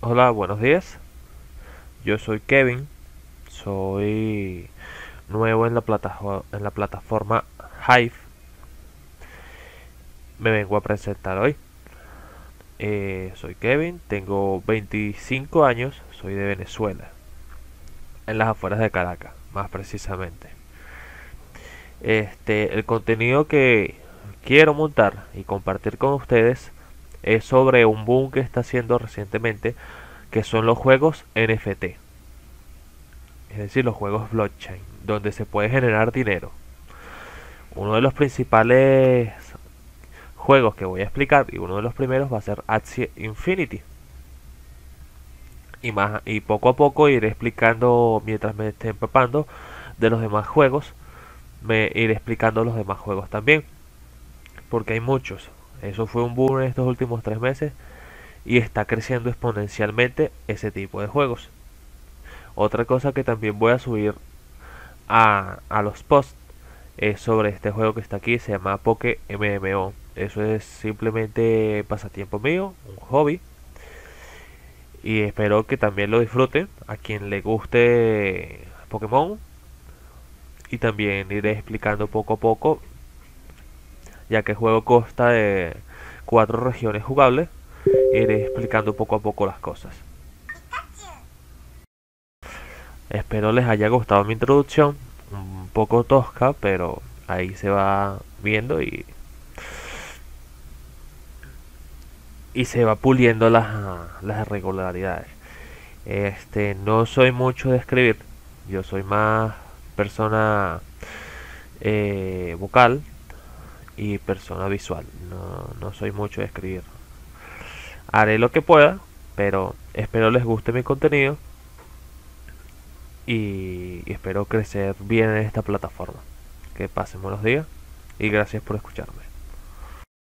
Hola, buenos días. Yo soy Kevin. Soy nuevo en la, plataforma, en la plataforma Hive. Me vengo a presentar hoy. Eh, soy Kevin, tengo 25 años, soy de Venezuela, en las afueras de Caracas, más precisamente. Este, el contenido que quiero montar y compartir con ustedes es sobre un boom que está haciendo recientemente, que son los juegos NFT. Es decir, los juegos blockchain, donde se puede generar dinero. Uno de los principales juegos que voy a explicar y uno de los primeros va a ser Axie Infinity. Y, más, y poco a poco iré explicando, mientras me esté empapando de los demás juegos, me iré explicando los demás juegos también. Porque hay muchos. Eso fue un boom en estos últimos tres meses y está creciendo exponencialmente ese tipo de juegos. Otra cosa que también voy a subir a, a los posts es sobre este juego que está aquí, se llama Poke MMO. Eso es simplemente pasatiempo mío, un hobby. Y espero que también lo disfruten a quien le guste Pokémon. Y también iré explicando poco a poco ya que el juego consta de cuatro regiones jugables, iré explicando poco a poco las cosas. Espero les haya gustado mi introducción, un poco tosca, pero ahí se va viendo y y se va puliendo las, las irregularidades. Este, no soy mucho de escribir, yo soy más persona eh, vocal, y persona visual. No, soy mucho de escribir. Haré lo que pueda, pero espero les guste mi contenido y, y espero crecer bien en esta plataforma. Que pasen buenos días y gracias por escucharme.